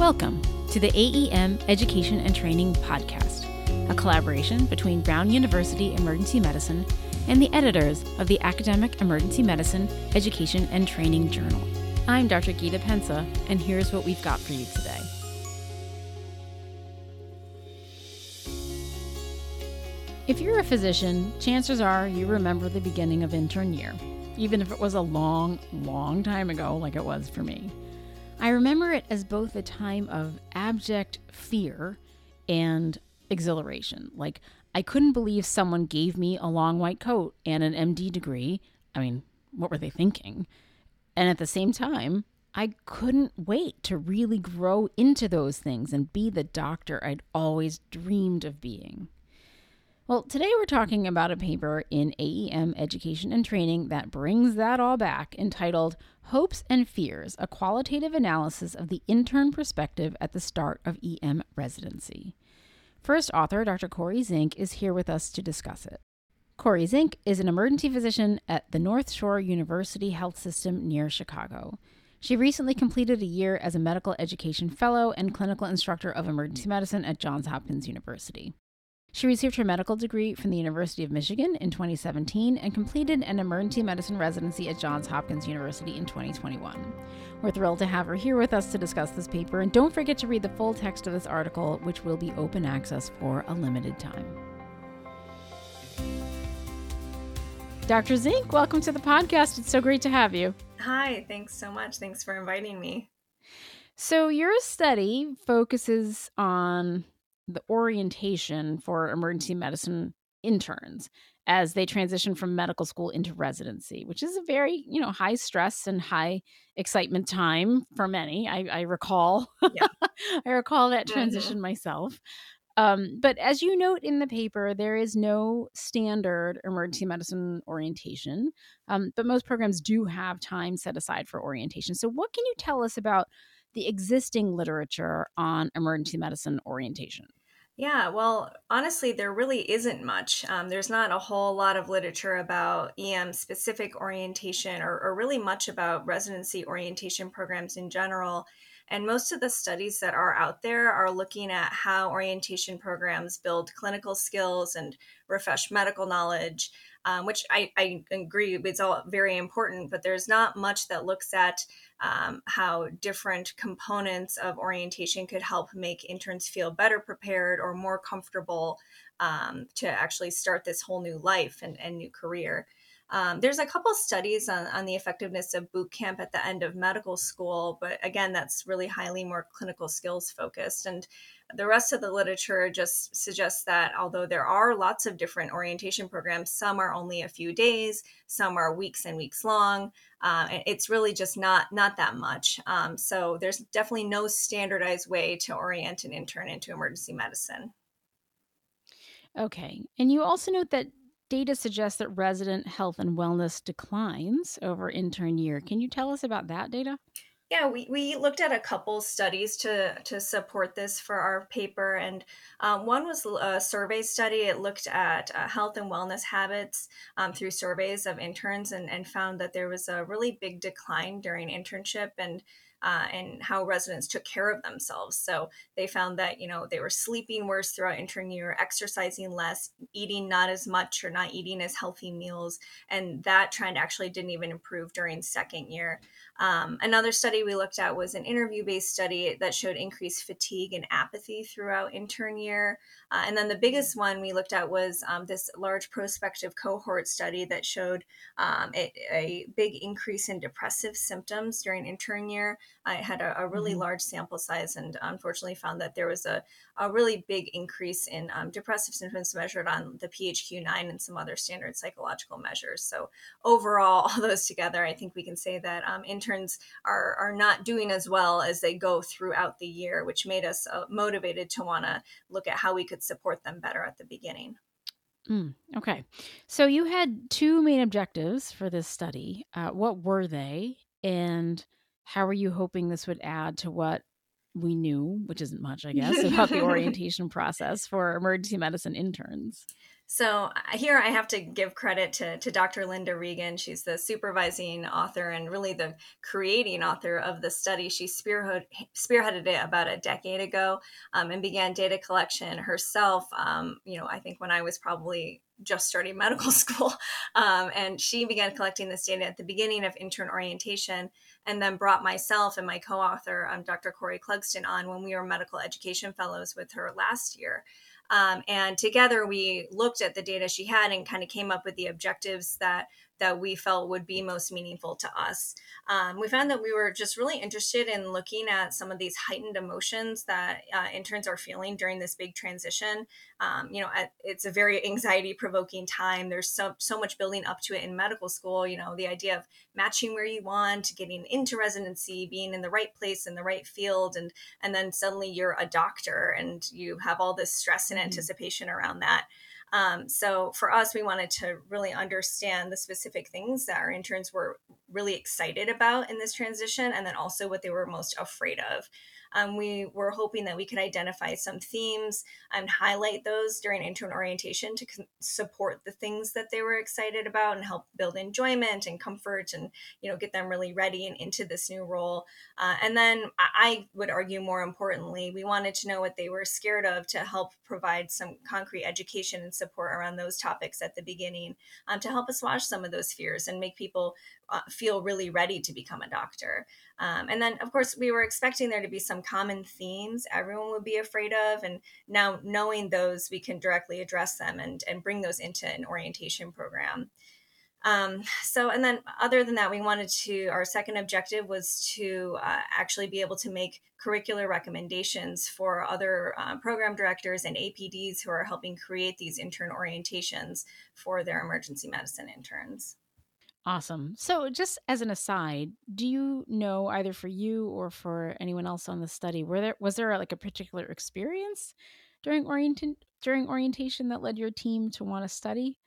Welcome to the AEM Education and Training Podcast, a collaboration between Brown University Emergency Medicine and the editors of the Academic Emergency Medicine Education and Training Journal. I'm Dr. Gita Pensa, and here's what we've got for you today. If you're a physician, chances are you remember the beginning of intern year, even if it was a long, long time ago, like it was for me. I remember it as both a time of abject fear and exhilaration. Like, I couldn't believe someone gave me a long white coat and an MD degree. I mean, what were they thinking? And at the same time, I couldn't wait to really grow into those things and be the doctor I'd always dreamed of being. Well, today we're talking about a paper in AEM Education and Training that brings that all back, entitled Hopes and Fears A Qualitative Analysis of the Intern Perspective at the Start of EM Residency. First author, Dr. Corey Zink, is here with us to discuss it. Corey Zink is an emergency physician at the North Shore University Health System near Chicago. She recently completed a year as a medical education fellow and clinical instructor of emergency medicine at Johns Hopkins University. She received her medical degree from the University of Michigan in 2017 and completed an emergency medicine residency at Johns Hopkins University in 2021. We're thrilled to have her here with us to discuss this paper, and don't forget to read the full text of this article, which will be open access for a limited time. Dr. Zink, welcome to the podcast. It's so great to have you. Hi, thanks so much. Thanks for inviting me. So, your study focuses on the orientation for emergency medicine interns as they transition from medical school into residency, which is a very, you know, high stress and high excitement time for many. I, I recall, yeah. I recall that mm-hmm. transition mm-hmm. myself. Um, but as you note in the paper, there is no standard emergency medicine orientation, um, but most programs do have time set aside for orientation. So, what can you tell us about the existing literature on emergency medicine orientation? Yeah, well, honestly, there really isn't much. Um, there's not a whole lot of literature about EM specific orientation or, or, really much about residency orientation programs in general. And most of the studies that are out there are looking at how orientation programs build clinical skills and refresh medical knowledge, um, which I, I agree is all very important, but there's not much that looks at um, how different components of orientation could help make interns feel better prepared or more comfortable um, to actually start this whole new life and, and new career. Um, there's a couple studies on, on the effectiveness of boot camp at the end of medical school, but again, that's really highly more clinical skills focused. And the rest of the literature just suggests that although there are lots of different orientation programs, some are only a few days, some are weeks and weeks long. Uh, it's really just not not that much. Um, so there's definitely no standardized way to orient an intern into emergency medicine. Okay, and you also note that data suggests that resident health and wellness declines over intern year. Can you tell us about that data? Yeah, we, we looked at a couple studies to, to support this for our paper. And um, one was a survey study. It looked at uh, health and wellness habits um, through surveys of interns and, and found that there was a really big decline during internship. And uh, and how residents took care of themselves. So they found that you know they were sleeping worse throughout intern year, exercising less, eating not as much or not eating as healthy meals, and that trend actually didn't even improve during second year. Um, another study we looked at was an interview based study that showed increased fatigue and apathy throughout intern year. Uh, and then the biggest one we looked at was um, this large prospective cohort study that showed um, a, a, big increase in depressive symptoms during intern year. I had a, a really mm-hmm. large sample size and unfortunately found that there was a, a really big increase in um, depressive symptoms measured on the PHQ 9 and some other standard psychological measures. So, overall, all those together, I think we can say that um, interns are, are not doing as well as they go throughout the year, which made us uh, motivated to want to look at how we could support them better at the beginning. Mm, okay. So, you had two main objectives for this study. Uh, what were they? And how are you hoping this would add to what we knew, which isn't much, I guess, about the orientation process for emergency medicine interns? So here I have to give credit to, to Dr. Linda Regan. She's the supervising author and really the creating author of the study. She spearhead, spearheaded it about a decade ago um, and began data collection herself. Um, you know, I think when I was probably just starting medical school. Um, and she began collecting this data at the beginning of intern orientation and then brought myself and my co author, um, Dr. Corey Clugston, on when we were medical education fellows with her last year. Um, and together we looked at the data she had and kind of came up with the objectives that that we felt would be most meaningful to us. Um, we found that we were just really interested in looking at some of these heightened emotions that uh, interns are feeling during this big transition. Um, you know, it's a very anxiety provoking time. There's so, so much building up to it in medical school. You know, the idea of matching where you want, getting into residency, being in the right place in the right field, and and then suddenly you're a doctor and you have all this stress and mm-hmm. anticipation around that. Um, so for us, we wanted to really understand the specific things that our interns were really excited about in this transition, and then also what they were most afraid of. Um, we were hoping that we could identify some themes and highlight those during intern orientation to con- support the things that they were excited about and help build enjoyment and comfort and you know get them really ready and into this new role. Uh, and then I would argue more importantly, we wanted to know what they were scared of to help provide some concrete education and support around those topics at the beginning um, to help assuage some of those fears and make people feel really ready to become a doctor. Um, and then, of course, we were expecting there to be some common themes everyone would be afraid of. And now, knowing those, we can directly address them and, and bring those into an orientation program. Um, so, and then other than that, we wanted to, our second objective was to uh, actually be able to make curricular recommendations for other uh, program directors and APDs who are helping create these intern orientations for their emergency medicine interns. Awesome. So, just as an aside, do you know either for you or for anyone else on the study, were there was there like a particular experience during orient during orientation that led your team to want to study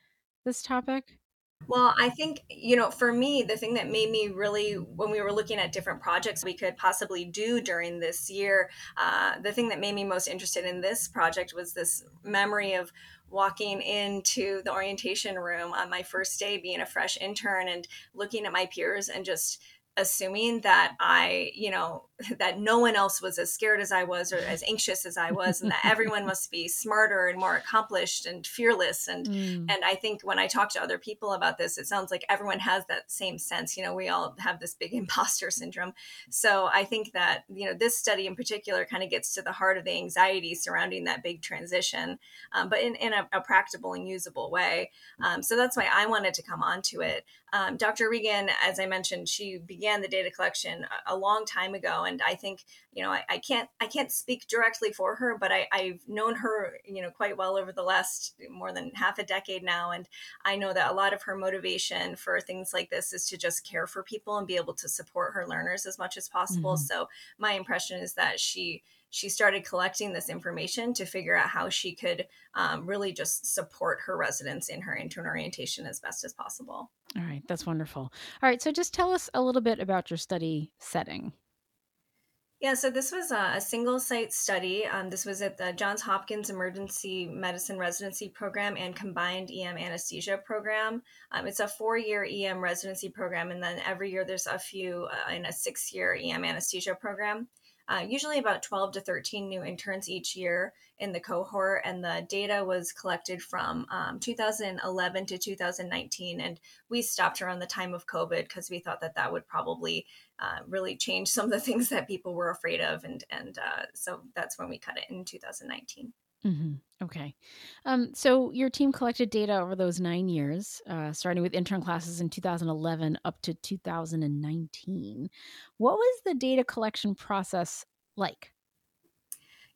this topic? Well, I think, you know, for me, the thing that made me really, when we were looking at different projects we could possibly do during this year, uh, the thing that made me most interested in this project was this memory of walking into the orientation room on my first day being a fresh intern and looking at my peers and just assuming that I, you know, that no one else was as scared as I was or as anxious as I was, and that everyone must be smarter and more accomplished and fearless. And mm. and I think when I talk to other people about this, it sounds like everyone has that same sense. You know, we all have this big imposter syndrome. So I think that you know this study in particular kind of gets to the heart of the anxiety surrounding that big transition, um, but in in a, a, practical and usable way. Um, so that's why I wanted to come onto it. Um, Dr. Regan, as I mentioned, she began the data collection a, a long time ago and I think you know I, I can't I can't speak directly for her, but I, I've known her you know quite well over the last more than half a decade now, and I know that a lot of her motivation for things like this is to just care for people and be able to support her learners as much as possible. Mm-hmm. So my impression is that she she started collecting this information to figure out how she could um, really just support her residents in her intern orientation as best as possible. All right, that's wonderful. All right, so just tell us a little bit about your study setting. Yeah, so this was a, single site study. Um, this was at the Johns Hopkins Emergency Medicine Residency Program and Combined EM Anesthesia Program. Um, it's a four year EM residency program, and then every year there's a few uh, in a six year EM anesthesia program uh, usually about 12 to 13 new interns each year in the cohort. And the data was collected from um, 2011 to 2019. And we stopped around the time of COVID because we thought that that would probably uh, really changed some of the things that people were afraid of. And, and uh, so that's when we cut it in 2019. Mm-hmm. Okay. Um, so your team collected data over those nine years, uh, starting with intern classes in 2011 up to 2019. What was the data collection process like?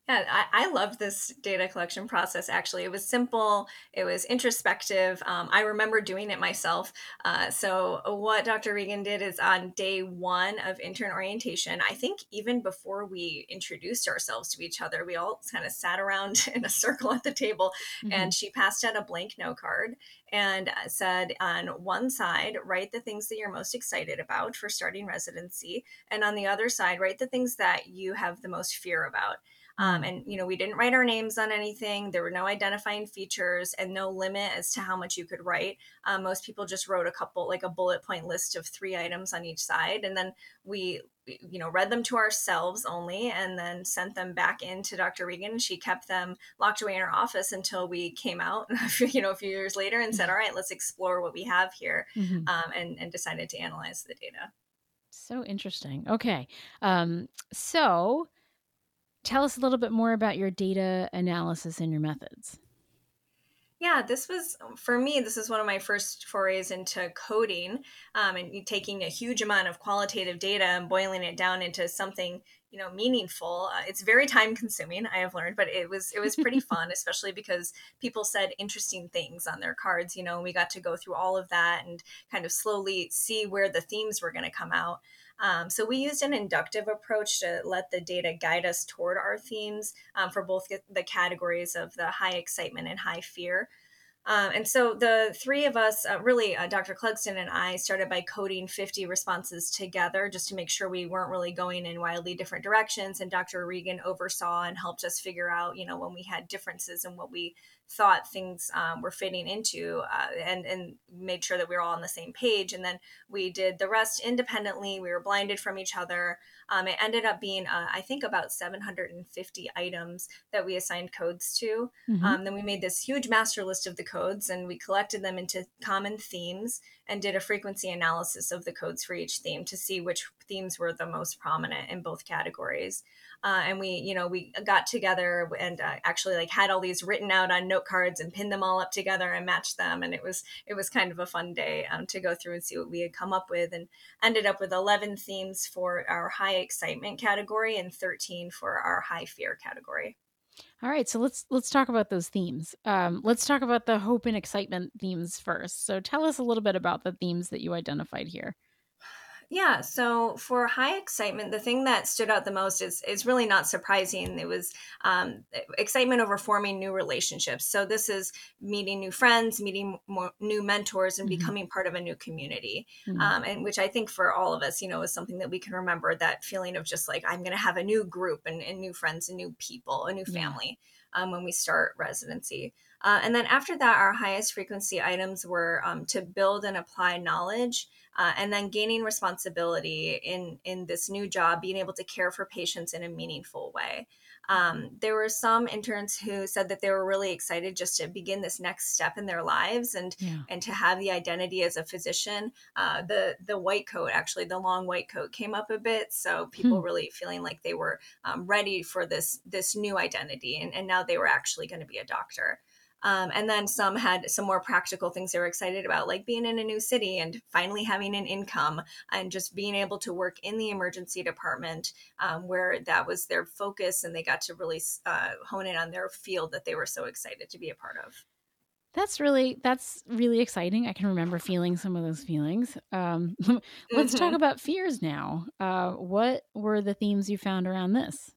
Yeah, I, I loved this data collection process actually. It was simple, it was introspective. Um, I remember doing it myself. Uh, so, what Dr. Regan did is on day one of intern orientation, I think even before we introduced ourselves to each other, we all kind of sat around in a circle at the table mm-hmm. and she passed out a blank note card and uh, said on one side, write the things that you're most excited about for starting residency. And on the other side, write the things that you have the most fear about. Um, and you know, we didn't write our names on anything. There were no identifying features and no limit as to how much you could write. Um, most people just wrote a couple, like a bullet point list of three items on each side, and then we you know read them to ourselves only and then sent them back into dr regan she kept them locked away in her office until we came out you know a few years later and said all right let's explore what we have here mm-hmm. um, and, and decided to analyze the data so interesting okay um, so tell us a little bit more about your data analysis and your methods. Yeah, this was for me. This is one of my first forays into coding, um, and taking a huge amount of qualitative data and boiling it down into something you know meaningful. Uh, it's very time consuming. I have learned, but it was it was pretty fun, especially because people said interesting things on their cards. You know, and we got to go through all of that and kind of slowly see where the themes were going to come out. Um, so we used an inductive approach to let the data guide us toward our themes um, for both the categories of the high excitement and high fear. Um, and so the three of us, uh, really, uh, Dr. Clugston and I, started by coding 50 responses together just to make sure we weren't really going in wildly different directions. And Dr. Regan oversaw and helped us figure out, you know, when we had differences in what we thought things um, were fitting into uh, and and made sure that we were all on the same page. And then we did the rest independently. We were blinded from each other. Um, it ended up being uh, i think about 750 items that we assigned codes to. Mm-hmm. um, then we made this huge master list of the codes and we collected them into common themes and did a frequency analysis of the codes for each theme to see which themes were the most prominent in both categories. Uh, and we you know we got together and uh, actually like had all these written out on note cards and pinned them all up together and matched them. And it was it was kind of a fun day um, to go through and see what we had come up with and ended up with 11 themes for our high excitement category and 13 for our high fear category all right, so let's let's talk about those themes. Um, let's talk about the hope and excitement themes first. So tell us a little bit about the themes that you identified here. Yeah, so for high excitement, the thing that stood out the most is is really not surprising. It was um, excitement over forming new relationships. So this is meeting new friends, meeting more, new mentors, and mm-hmm. becoming part of a new community. Mm-hmm. Um, and which I think for all of us, you know, is something that we can remember. That feeling of just like I'm going to have a new group and, and, new friends and new people, a new family yeah. Um, when we start residency. Uh, and then after that, our highest frequency items were um, to build and apply knowledge uh, and then gaining responsibility in in this new job being able to care for patients in a meaningful way um, there were some interns who said that they were really excited just to begin this next step in their lives and yeah. and to have the identity as a physician uh, the the white coat actually the long white coat came up a bit so people hmm. really feeling like they were um, ready for this this new identity and, and now they were actually going to be a doctor um, and then some had some more practical things they were excited about, like being in a new city and finally having an income and just being able to work in the emergency department um, where that was their focus and they got to really uh, hone in on their field that they were so excited to be a part of. That's really that's really exciting. I can remember feeling some of those feelings. Um, let's mm-hmm. talk about fears now. Uh, what were the themes you found around this?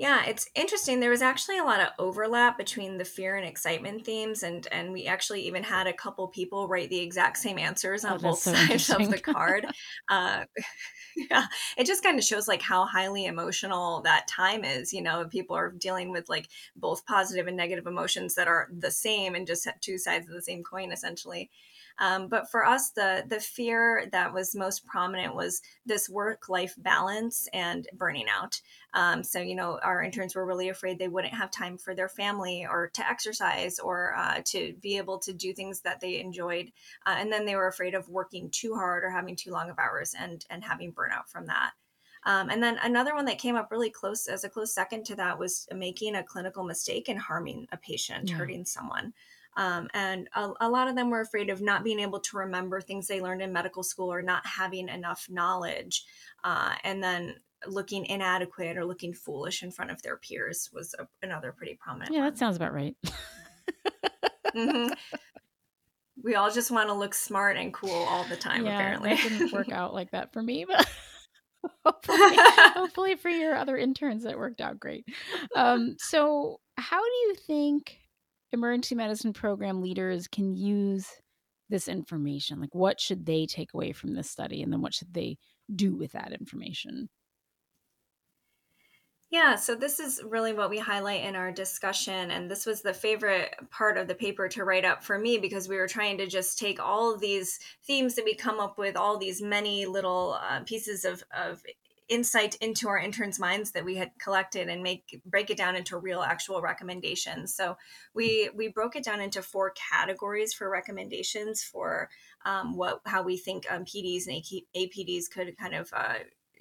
Yeah, it's interesting. There was actually a lot of overlap between the fear and excitement themes, and and we actually even had a couple people write the exact same answers on oh, both so sides of the card. uh, yeah, it just kind of shows like how highly emotional that time is. You know, people are dealing with like both positive and negative emotions that are the same and just two sides of the same coin, essentially. Um, but for us, the the fear that was most prominent was this work life balance and burning out. Um, so you know, our interns were really afraid they wouldn't have time for their family or to exercise or uh, to be able to do things that they enjoyed, uh, and then they were afraid of working too hard or having too long of hours and and having burnout from that. Um, and then another one that came up really close as a close second to that was making a clinical mistake and harming a patient, yeah. hurting someone. Um, and a, a, lot of them were afraid of not being able to remember things they learned in medical school or not having enough knowledge. Uh, and then looking inadequate or looking foolish in front of their peers was a, another pretty prominent. Yeah, one. that sounds about right. mm-hmm. We all just want to look smart and cool all the time. Yeah, apparently, it didn't work out like that for me, but. hopefully, hopefully for your other interns it worked out great um, so how do you think emergency medicine program leaders can use this information? Like, what should they take away from this study? And then what should they do with that information? Yeah, so this is really what we highlight in our discussion. And this was the favorite part of the paper to write up for me because we were trying to just take all of these themes that we come up with, all these many little uh, pieces of, of insight into our interns' minds that we had collected and make break it down into real actual recommendations. So we we broke it down into four categories for recommendations for um, what how we think um, PDs and APDs could kind of uh,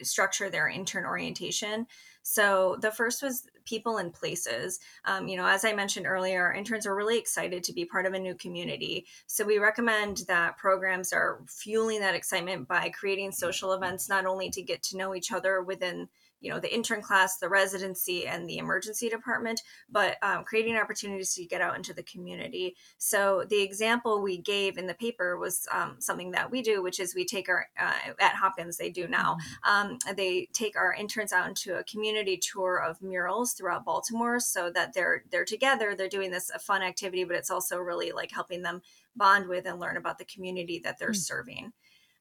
structure their intern orientation. So the first was people and places. Um, you know, as I mentioned earlier, our interns are really excited to be part of a new community. So we recommend that programs are fueling that excitement by creating social events, not only to get to know each other within you know the intern class the residency and the emergency department but um, creating opportunities to get out into the community so the example we gave in the paper was um, something that we do which is we take our uh, at hopkins they do now mm-hmm. um, they take our interns out into a community tour of murals throughout baltimore so that they're they're together they're doing this a fun activity but it's also really like helping them bond with and learn about the community that they're mm-hmm. serving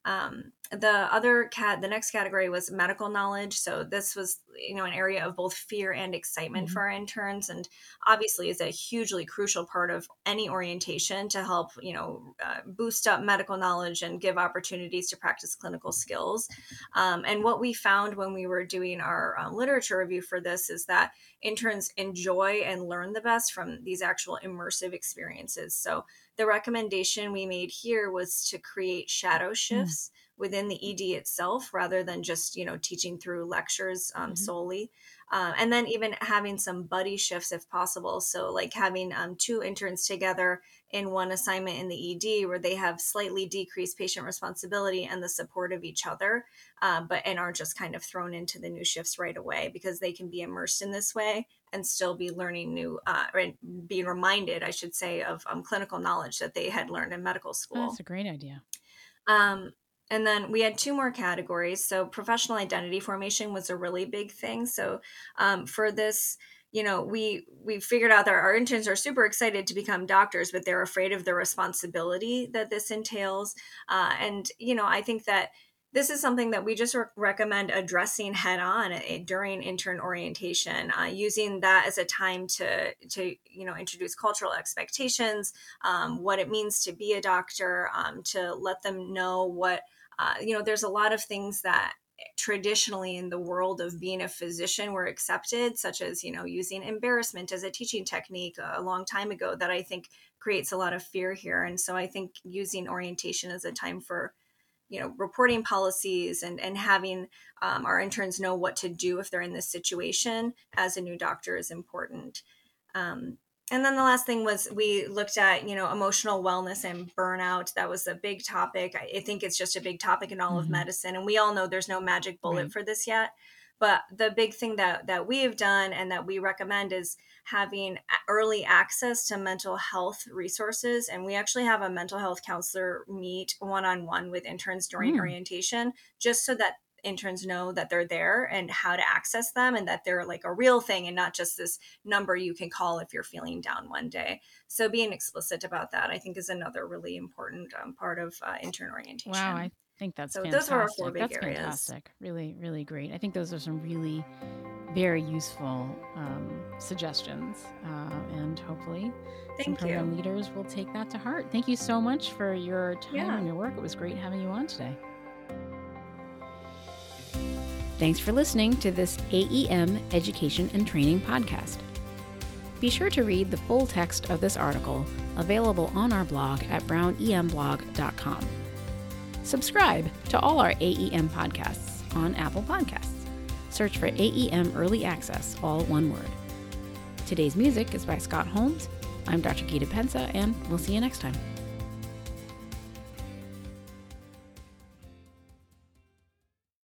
um, the other cat, the next category was medical knowledge. So this was, you know, an area of both fear and excitement mm-hmm. for our interns, and obviously is a hugely crucial part of any orientation to help, you know, uh, boost up medical knowledge and give opportunities to practice clinical skills. Um, and what we found when we were doing our uh, literature review for this is that interns enjoy and learn the best from these actual immersive experiences. So the recommendation we made here was to create shadow mm. shifts mm. within the ed itself rather than just you know teaching through lectures um, mm-hmm. solely uh, and then even having some buddy shifts if possible so like having um, two interns together in one assignment in the ed where they have slightly decreased patient responsibility and the support of each other uh, but and aren't just kind of thrown into the new shifts right away because they can be immersed in this way and still be learning new uh, or being reminded i should say of um, clinical knowledge that they had learned in medical school. That's a great idea. Um, and then we had two more categories. So professional identity formation was a really big thing. So um, for this you know we we figured out that our interns are super excited to become doctors but they're afraid of the responsibility that this entails. Uh, and you know i think that this is something that we just re- recommend addressing head on eh, during intern orientation uh, using that as a time to to you know introduce cultural expectations um, what it means to be a doctor um, to let them know what uh, you know there's a lot of things that traditionally in the world of being a physician were accepted such as you know using embarrassment as a teaching technique a long time ago that i think creates a lot of fear here. And so i think using orientation as a time for you know reporting policies and and having um, our interns know what to do if they're in this situation as a new doctor is important. Um, and then the last thing was we looked at you know emotional wellness and burnout that was a big topic i think it's just a big topic in all mm-hmm. of medicine and we all know there's no magic bullet right. for this yet but the big thing that that we have done and that we recommend is having early access to mental health resources. And we actually have a mental health counselor meet one on one with interns during mm. orientation, just so that interns know that they're there and how to access them and that they're like a real thing and not just this number you can call if you're feeling down one day. So being explicit about that, I think, is another really important um, part of uh, intern orientation. Wow, I think that's so fantastic. those are our four big that's areas. Fantastic, really, really great. I think those are some really very useful um, suggestions, uh, and hopefully, Thank some program you. leaders will take that to heart. Thank you so much for your time yeah. and your work. It was great having you on today. Thanks for listening to this AEM Education and Training podcast. Be sure to read the full text of this article available on our blog at brownemblog.com. Subscribe to all our AEM podcasts on Apple Podcasts. Search for AEM Early Access, all one word. Today's music is by Scott Holmes. I'm Dr. Gita Pensa, and we'll see you next time.